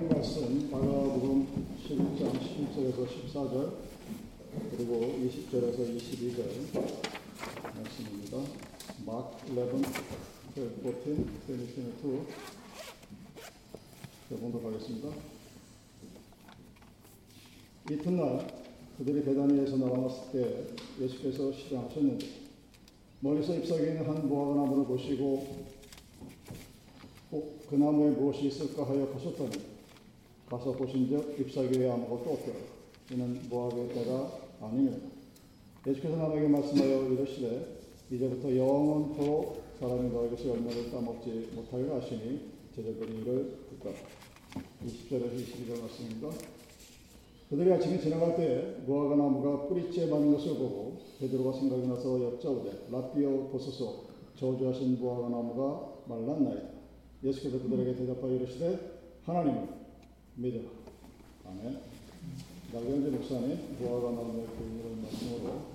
하나님 말씀 마가복음 16장 11절에서 14절 그리고 20절에서 22절 말씀입니다. Mark 11, 12, 14, 22 봉독하겠습니다. 이튿날 그들이 베다니에서 나왔을 때 예수께서 시장하셨는데 멀리서 잎사귀 있는 한 무화과 나무를 보시고 그 나무에 무엇이 있을까 하여 가셨더니 가서 보신즉 잎사귀에 아무것도 없더라. 이는 무화과의 때가 아니니라. 예수께서 남에게 말씀하여 이르시되 이제부터 영원토록 사람이 너에게서 열매를 따먹지 못하게 하시니 제자들이 이를 듣더라. 20절에서 22절 말씀입니다. 그들이 아침에 지나갈 때 무화과 나무가 뿌리째 많은 것을 보고 베드로가 생각이 나서 여짜오되 라비오 보소서 저주하신 무화과 나무가 말랐나이다. 예수께서 그들에게 대답하여 이르시되 하나님을 믿어라. 아멘. 나경재 목사님 무화과 나무의 교훈을 말씀으로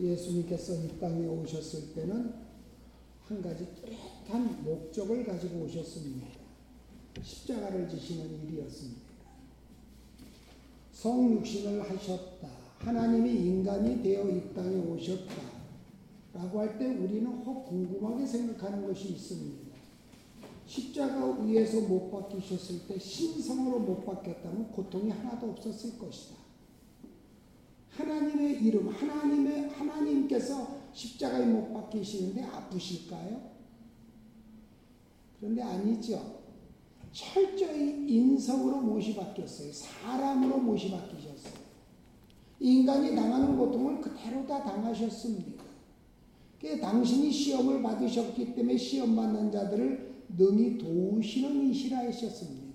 예수님께서 이 땅에 오셨을 때는 한 가지 뚜렷한 목적을 가지고 오셨습니다. 십자가를 지시는 일이었습니다. 성육신을 하셨다. 하나님이 인간이 되어 이 땅에 오셨다. 라고 할 때 우리는 혹 궁금하게 생각하는 것이 있습니다. 십자가 위에서 못 박히셨을 때 신성으로 못 박혔다면 고통이 하나도 없었을 것이다. 하나님의 이름, 하나님의, 하나님께서 십자가에 못 박히시는데 아프실까요? 그런데 아니죠. 철저히 인성으로 못이 바뀌었어요. 사람으로 못이 바뀌셨어요. 인간이 당하는 고통을 그대로 다 당하셨습니다. 그 당신이 시험을 받으셨기 때문에 시험 받는 자들을 능히 도우시는 이시라 하셨습니다.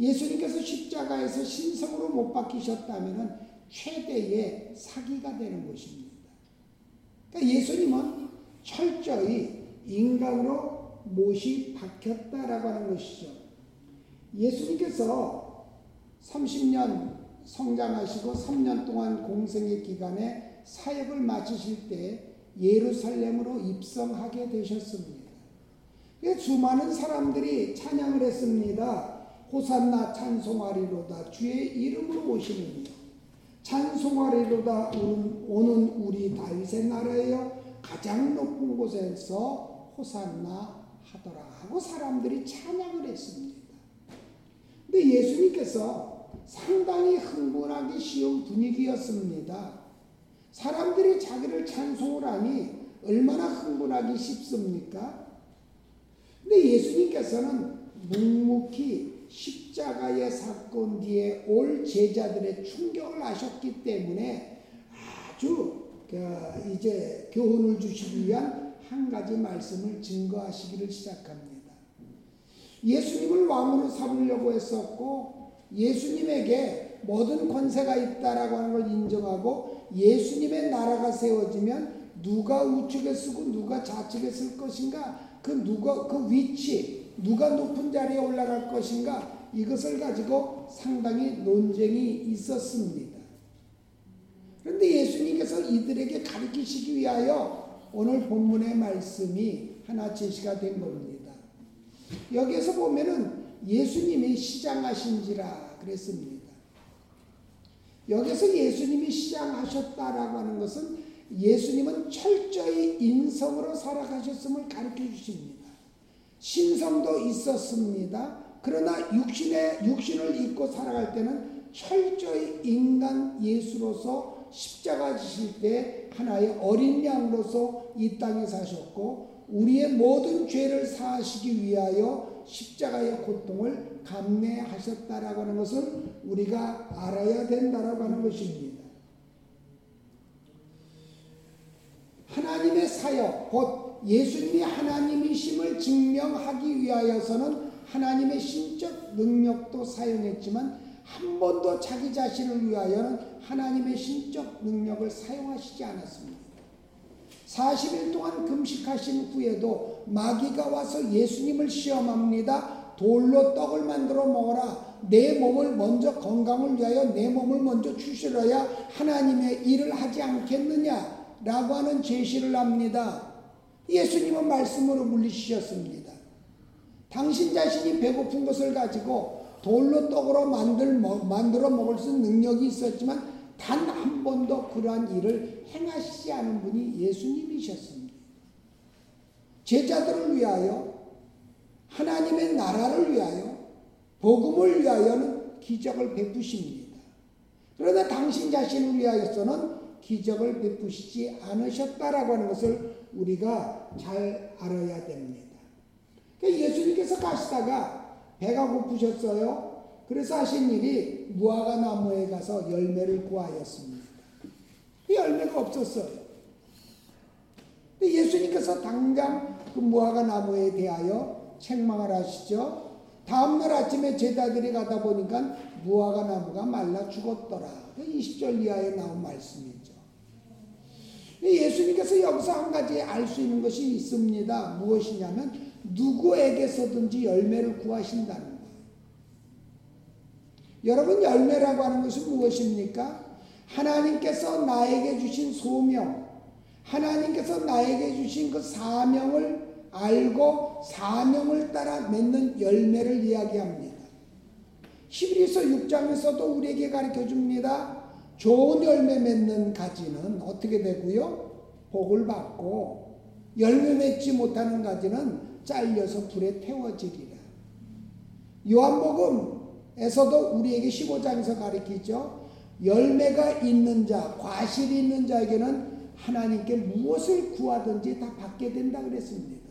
예수님께서 십자가에서 신성으로 못 박히셨다면 최대의 사기가 되는 것입니다. 그러니까 예수님은 철저히 인간으로 못이 박혔다라고 하는 것이죠. 예수님께서 30년 성장하시고 3년 동안 공생의 기간에 사역을 마치실 때 예루살렘으로 입성하게 되셨습니다. 수많은 사람들이 찬양을 했습니다. 호산나 찬송하리로다 주의 이름으로 오시느니 찬송하리로다 오는 우리 다윗의 나라에요 가장 높은 곳에서 호산나 하더라 하고 사람들이 찬양을 했습니다. 근데 예수님께서 상당히 흥분하기 쉬운 분위기였습니다. 사람들이 자기를 찬송을 하니 얼마나 흥분하기 쉽습니까? 근데 예수님께서는 묵묵히 십자가의 사건 뒤에 올 제자들의 충격을 하셨기 때문에 아주 그 이제 교훈을 주시기 위한 한 가지 말씀을 증거하시기를 시작합니다. 예수님을 왕으로 삼으려고 했었고 예수님에게 모든 권세가 있다라고 하는 걸 인정하고 예수님의 나라가 세워지면 누가 우측에 쓰고 누가 좌측에 쓸 것인가 그 누가 그 위치 누가 높은 자리에 올라갈 것인가 이것을 가지고 상당히 논쟁이 있었습니다. 그런데 예수님께서 이들에게 가르치시기 위하여 오늘 본문의 말씀이 하나 제시가 된 겁니다. 여기에서 보면은 예수님이 시장하신지라 그랬습니다. 여기서 예수님이 시장하셨다라고 하는 것은 예수님은 철저히 인성으로 살아가셨음을 가르쳐 주십니다. 신성도 있었습니다. 그러나 육신의 육신을 입고 살아갈 때는 철저히 인간 예수로서 십자가 지실 때 하나의 어린 양으로서 이 땅에 사셨고 우리의 모든 죄를 사하시기 위하여 십자가의 고통을 감내하셨다라고 하는 것을 우리가 알아야 된다라고 하는 것입니다. 하나님의 사역, 곧 예수님이 하나님이심을 증명하기 위하여서는 하나님의 신적 능력도 사용했지만 한 번도 자기 자신을 위하여는 하나님의 신적 능력을 사용하시지 않았습니다. 40일 동안 금식하신 후에도 마귀가 와서 예수님을 시험합니다. 돌로 떡을 만들어 먹어라. 내 몸을 먼저 건강을 위하여 내 몸을 먼저 추스려야 하나님의 일을 하지 않겠느냐? 라고 하는 제시를 합니다. 예수님은 말씀으로 물리치셨습니다. 당신 자신이 배고픈 것을 가지고 돌로 떡으로 만들, 만들어 먹을 수 있는 능력이 있었지만 단 한 번도 그러한 일을 행하시지 않은 분이 예수님이셨습니다. 제자들을 위하여 하나님의 나라를 위하여 복음을 위하여는 기적을 베푸십니다. 그러나 당신 자신을 위하여서는 기적을 베푸시지 않으셨다라고 하는 것을 우리가 잘 알아야 됩니다. 그러니까 예수님께서 가시다가 배가 고프셨어요. 그래서 하신 일이 무화과 나무에 가서 열매를 구하였습니다. 그 열매가 없었어요. 예수님께서 당장 그 무화과 나무에 대하여 책망을 하시죠. 다음날 아침에 제자들이 가다 보니까 무화과 나무가 말라 죽었더라. 20절 이하에 나온 말씀이죠. 예수님께서 여기서 한 가지 알 수 있는 것이 있습니다. 무엇이냐면 누구에게서든지 열매를 구하신다는 거예요. 여러분 열매라고 하는 것은 무엇입니까? 하나님께서 나에게 주신 소명, 하나님께서 나에게 주신 그 사명을 알고 사명을 따라 맺는 열매를 이야기합니다. 히브리서 6장에서도 우리에게 가르쳐 줍니다. 좋은 열매 맺는 가지는 어떻게 되고요? 복을 받고 열매 맺지 못하는 가지는 잘려서 불에 태워지리라. 요한복음에서도 우리에게 15장에서 가르치죠. 열매가 있는 자, 과실이 있는 자에게는 하나님께 무엇을 구하든지 다 받게 된다 그랬습니다.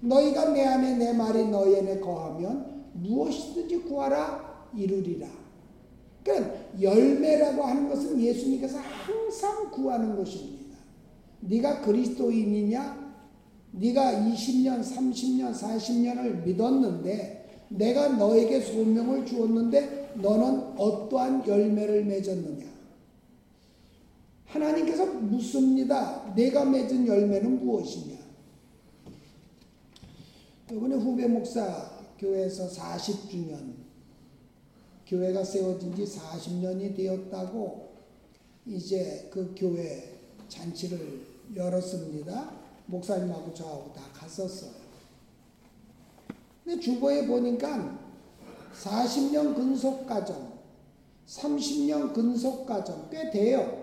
너희가 내 안에 내 말이 너희 안에 거하면 무엇이든지 구하라 이루리라. 그러니까 열매라고 하는 것은 예수님께서 항상 구하는 것입니다. 네가 그리스도인이냐? 네가 20년, 30년, 40년을 믿었는데 내가 너에게 소명을 주었는데 너는 어떠한 열매를 맺었느냐? 하나님께서 묻습니다. 내가 맺은 열매는 무엇이냐? 이번에 후배 목사 교회에서 40주년 교회가 세워진 지 40년이 되었다고 이제 그 교회 잔치를 열었습니다. 목사님하고 저하고 다 갔었어요. 근데 주보에 보니까 40년 근속 과정, 30년 근속 과정 꽤 돼요.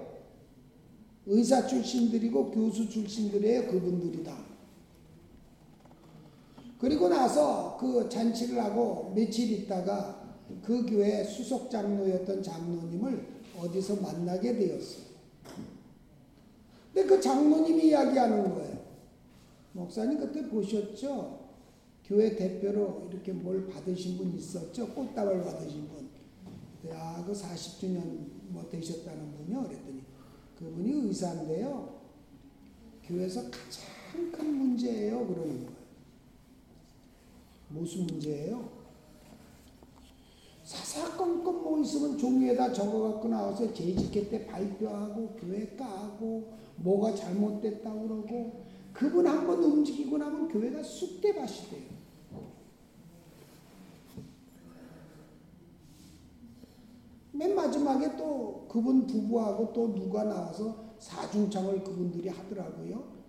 의사 출신들이고 교수 출신들이에요. 그분들이 다. 그리고 나서 그 잔치를 하고 며칠 있다가 그 교회 수석 장로였던 장로님을 어디서 만나게 되었어요. 근데 그 장로님이 이야기하는 거예요. 목사님 그때 보셨죠? 교회 대표로 이렇게 뭘 받으신 분 있었죠? 꽃다발 받으신 분. 아, 그 40주년 뭐 되셨다는 분이요? 그랬더니 그분이 의사인데요. 교회에서 가장 큰 문제예요. 그러는 거예요. 무슨 문제예요? 사사건건 뭐 있으면 종이에다 적어갖고 나와서 재직회 때 발표하고 교회 까고 뭐가 잘못됐다 그러고 그분 한 번 움직이고 나면 교회가 쑥대밭이 돼요. 맨 마지막에 또 그분 부부하고 또 누가 나와서 사중창을 그분들이 하더라고요.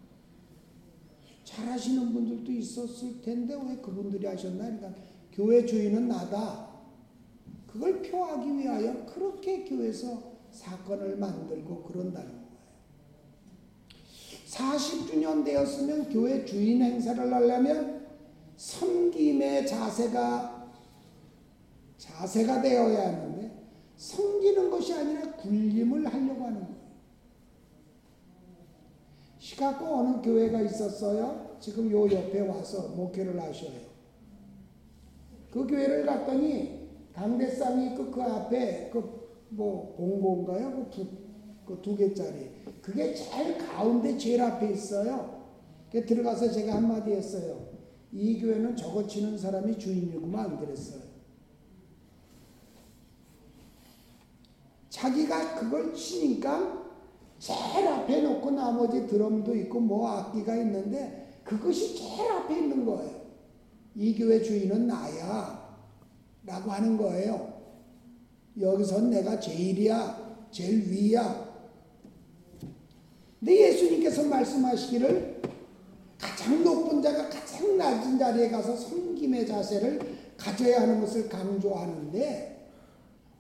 잘하시는 분들도 있었을 텐데 왜 그분들이 하셨나? 그러니까 교회 주인은 나다. 그걸 표하기 위하여 그렇게 교회에서 사건을 만들고 그런다는. 40주년 되었으면 교회 주인 행사를 하려면 섬김의 자세가 자세가 되어야 하는데 섬기는 것이 아니라 굴림을 하려고 하는 거예요. 시카고 어느 교회가 있었어요. 지금 요 옆에 와서 목회를 하셔요. 그 교회를 갔더니 강대상이 있고 그 앞에 그 뭐 공고인가요? 그두 그 개짜리. 그게 제일 가운데 제일 앞에 있어요. 그 들어가서 제가 한마디 했어요. 이 교회는 저거 치는 사람이 주인이구만 그랬어요. 자기가 그걸 치니까 제일 앞에 놓고 나머지 드럼도 있고 뭐 악기가 있는데 그것이 제일 앞에 있는 거예요. 이 교회 주인은 나야. 라고 하는 거예요. 여기선 내가 제일이야. 제일 위야. 근데 예수님께서 말씀하시기를 가장 높은 자가 가장 낮은 자리에 가서 섬김의 자세를 가져야 하는 것을 강조하는데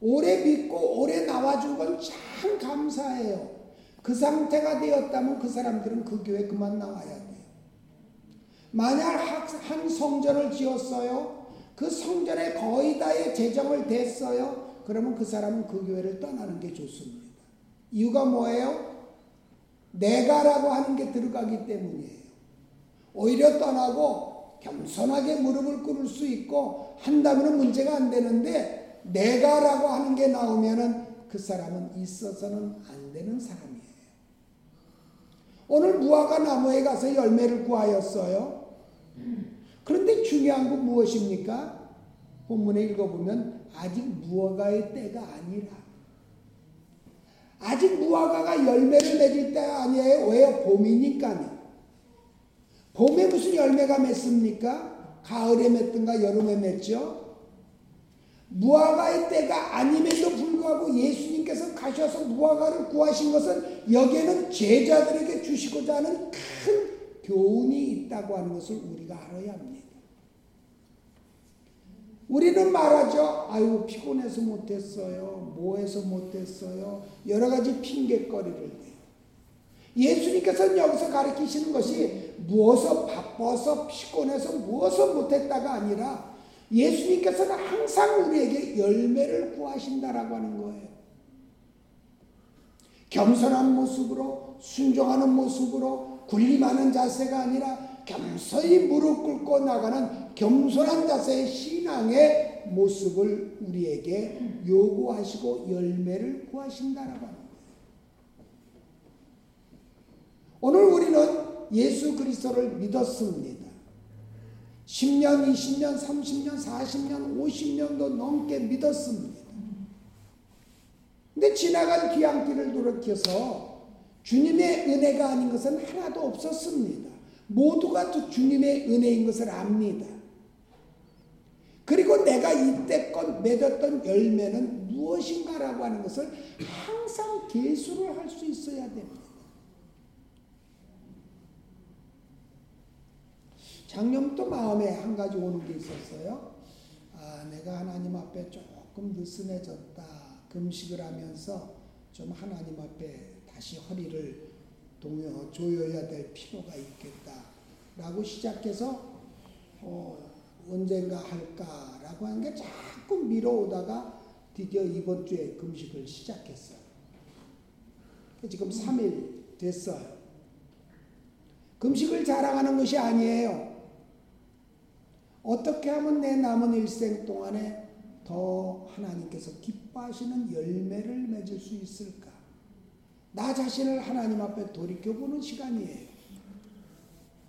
오래 믿고 오래 나와준 건 참 감사해요. 그 상태가 되었다면 그 사람들은 그 교회 그만 나와야 돼요. 만약 한 성전을 지었어요. 그 성전에 거의 다의 재정을 댔어요. 그러면 그 사람은 그 교회를 떠나는 게 좋습니다. 이유가 뭐예요? 내가라고 하는 게 들어가기 때문이에요. 오히려 떠나고 겸손하게 무릎을 꿇을 수 있고 한다면 문제가 안 되는데 내가라고 하는 게 나오면은 그 사람은 있어서는 안 되는 사람이에요. 오늘 무화과 나무에 가서 열매를 구하였어요. 그런데 중요한 건 무엇입니까? 본문에 읽어보면 아직 무화과의 때가 아니라 아직 무화과가 열매를 맺을 때가 아니에요. 왜? 봄이니까요. 봄에 무슨 열매가 맺습니까? 가을에 맺든가 여름에 맺죠? 무화과의 때가 아님에도 불구하고 예수님께서 가셔서 무화과를 구하신 것은 여기에는 제자들에게 주시고자 하는 큰 교훈이 있다고 하는 것을 우리가 알아야 합니다. 우리는 말하죠. 아유, 피곤해서 못했어요. 뭐해서 못했어요. 여러 가지 핑계거리를 내요. 예수님께서는 여기서 가르치시는 것이 무엇을 바빠서 피곤해서 무엇을 못했다가 아니라 예수님께서는 항상 우리에게 열매를 구하신다라고 하는 거예요. 겸손한 모습으로 순종하는 모습으로 군림하는 자세가 아니라 겸손히 무릎 꿇고 나가는 겸손한 자세의 신앙의 모습을 우리에게 요구하시고 열매를 구하신다라고 거예요. 오늘 우리는 예수 그리스도를 믿었습니다. 10년, 20년, 30년, 40년, 50년도 넘게 믿었습니다. 근데 지나간 귀향길을 돌이켜서 주님의 은혜가 아닌 것은 하나도 없었습니다. 모두가 주님의 은혜인 것을 압니다. 그리고 내가 이때껏 맺었던 열매는 무엇인가라고 하는 것을 항상 계수를 할 수 있어야 됩니다. 작년부터 마음에 한 가지 오는 게 있었어요. 아, 내가 하나님 앞에 조금 느슨해졌다. 금식을 하면서 좀 하나님 앞에 다시 허리를 동요, 조여야 될 필요가 있겠다. 라고 시작해서, 어, 언젠가 할까라고 하는 게 자꾸 미뤄오다가 드디어 이번 주에 금식을 시작했어요. 지금 3일 됐어요. 금식을 자랑하는 것이 아니에요. 어떻게 하면 내 남은 일생 동안에 더 하나님께서 기뻐하시는 열매를 맺을 수 있을까? 나 자신을 하나님 앞에 돌이켜보는 시간이에요.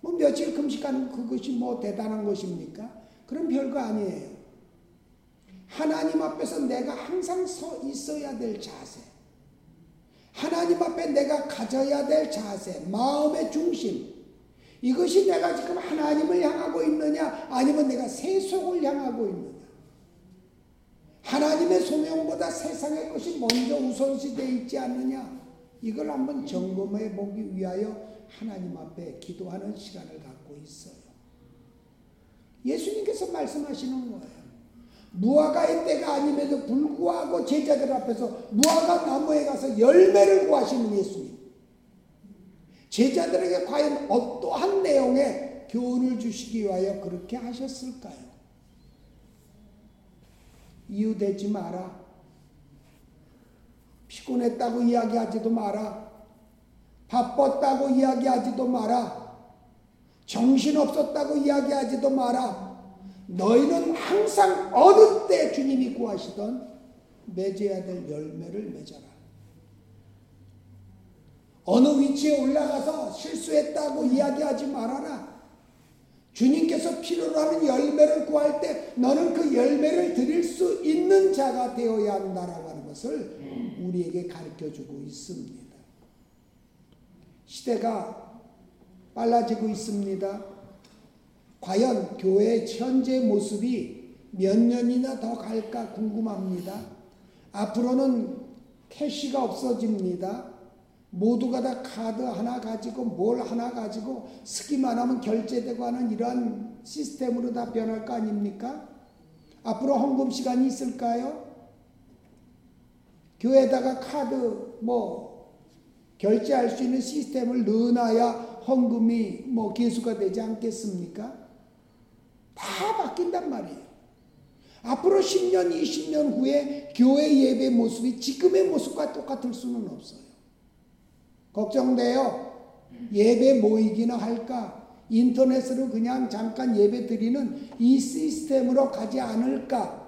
뭐 며칠 금식하는 그것이 뭐 대단한 것입니까? 그럼 별거 아니에요. 하나님 앞에서 내가 항상 서 있어야 될 자세. 하나님 앞에 내가 가져야 될 자세, 마음의 중심. 이것이 내가 지금 하나님을 향하고 있느냐 아니면 내가 세속을 향하고 있느냐 하나님의 소명보다 세상의 것이 먼저 우선시되어 있지 않느냐 이걸 한번 점검해 보기 위하여 하나님 앞에 기도하는 시간을 갖고 있어요. 예수님께서 말씀하시는 거예요. 무화과의 때가 아님에도 불구하고 제자들 앞에서 무화과 나무에 가서 열매를 구하시는 예수님. 제자들에게 과연 어떠한 내용의 교훈을 주시기 위하여 그렇게 하셨을까요? 이유 되지 마라. 피곤했다고 이야기하지도 마라. 바빴다고 이야기하지도 마라. 정신없었다고 이야기하지도 마라. 너희는 항상 어느 때 주님이 구하시던 맺어야 될 열매를 맺어라. 어느 위치에 올라가서 실수했다고 이야기하지 말아라. 주님께서 필요로 하는 열매를 구할 때 너는 그 열매를 드릴 수 있는 자가 되어야 한다라고 하는 것을 우리에게 가르쳐 주고 있습니다. 시대가 빨라지고 있습니다. 과연 교회의 현재 모습이 몇 년이나 더 갈까 궁금합니다. 앞으로는 캐시가 없어집니다. 모두가 다 카드 하나 가지고 뭘 하나 가지고 스키만 하면 결제되고 하는 이러한 시스템으로 다 변할 거 아닙니까? 앞으로 헌금 시간이 있을까요? 교회에다가 카드 뭐 결제할 수 있는 시스템을 넣어놔야 헌금이 뭐 개수가 되지 않겠습니까? 다 바뀐단 말이에요. 앞으로 10년, 20년 후에 교회 예배 모습이 지금의 모습과 똑같을 수는 없어요. 걱정돼요. 예배 모이기나 할까? 인터넷으로 그냥 잠깐 예배 드리는 이 시스템으로 가지 않을까?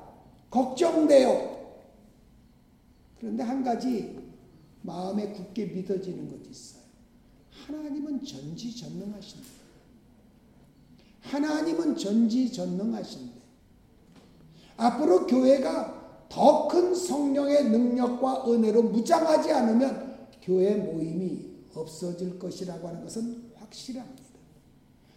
걱정돼요. 그런데 한 가지 마음에 굳게 믿어지는 것이 있어요. 하나님은 전지전능하신다. 하나님은 전지전능하신데 앞으로 교회가 더 큰 성령의 능력과 은혜로 무장하지 않으면 교회 모임이 없어질 것이라고 하는 것은 확실합니다.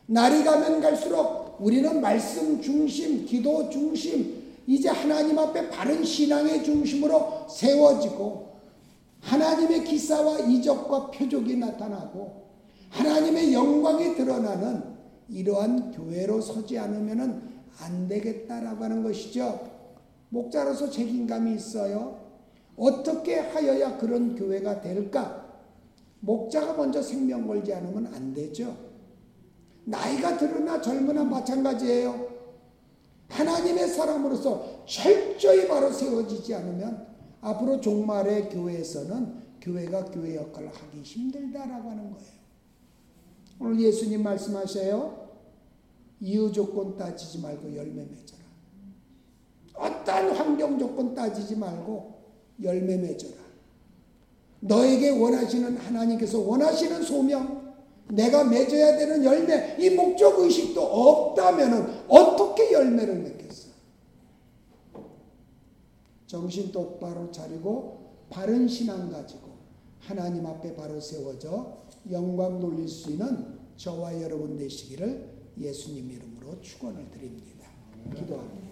날이 가면 갈수록 우리는 말씀 중심, 기도 중심, 이제 하나님 앞에 바른 신앙의 중심으로 세워지고 하나님의 기사와 이적과 표적이 나타나고 하나님의 영광이 드러나는 이러한 교회로 서지 않으면 안 되겠다라고 하는 것이죠. 목자로서 책임감이 있어요. 어떻게 하여야 그런 교회가 될까? 목자가 먼저 생명 걸지 않으면 안 되죠. 나이가 들으나 젊으나 마찬가지예요. 하나님의 사람으로서 철저히 바로 세워지지 않으면 앞으로 종말의 교회에서는 교회가 교회 역할을 하기 힘들다라고 하는 거예요. 오늘 예수님 말씀하셔요. 이유 조건 따지지 말고 열매 맺어라. 어떠한 환경 조건 따지지 말고 열매 맺어라. 너에게 원하시는 하나님께서 원하시는 소명, 내가 맺어야 되는 열매, 이 목적 의식도 없다면 어떻게 열매를 맺겠어? 정신 똑바로 차리고 바른 신앙 가지고 하나님 앞에 바로 세워져 영광 돌릴 수 있는 저와 여러분 되시기를 예수님 이름으로 축원을 드립니다. 기도합니다.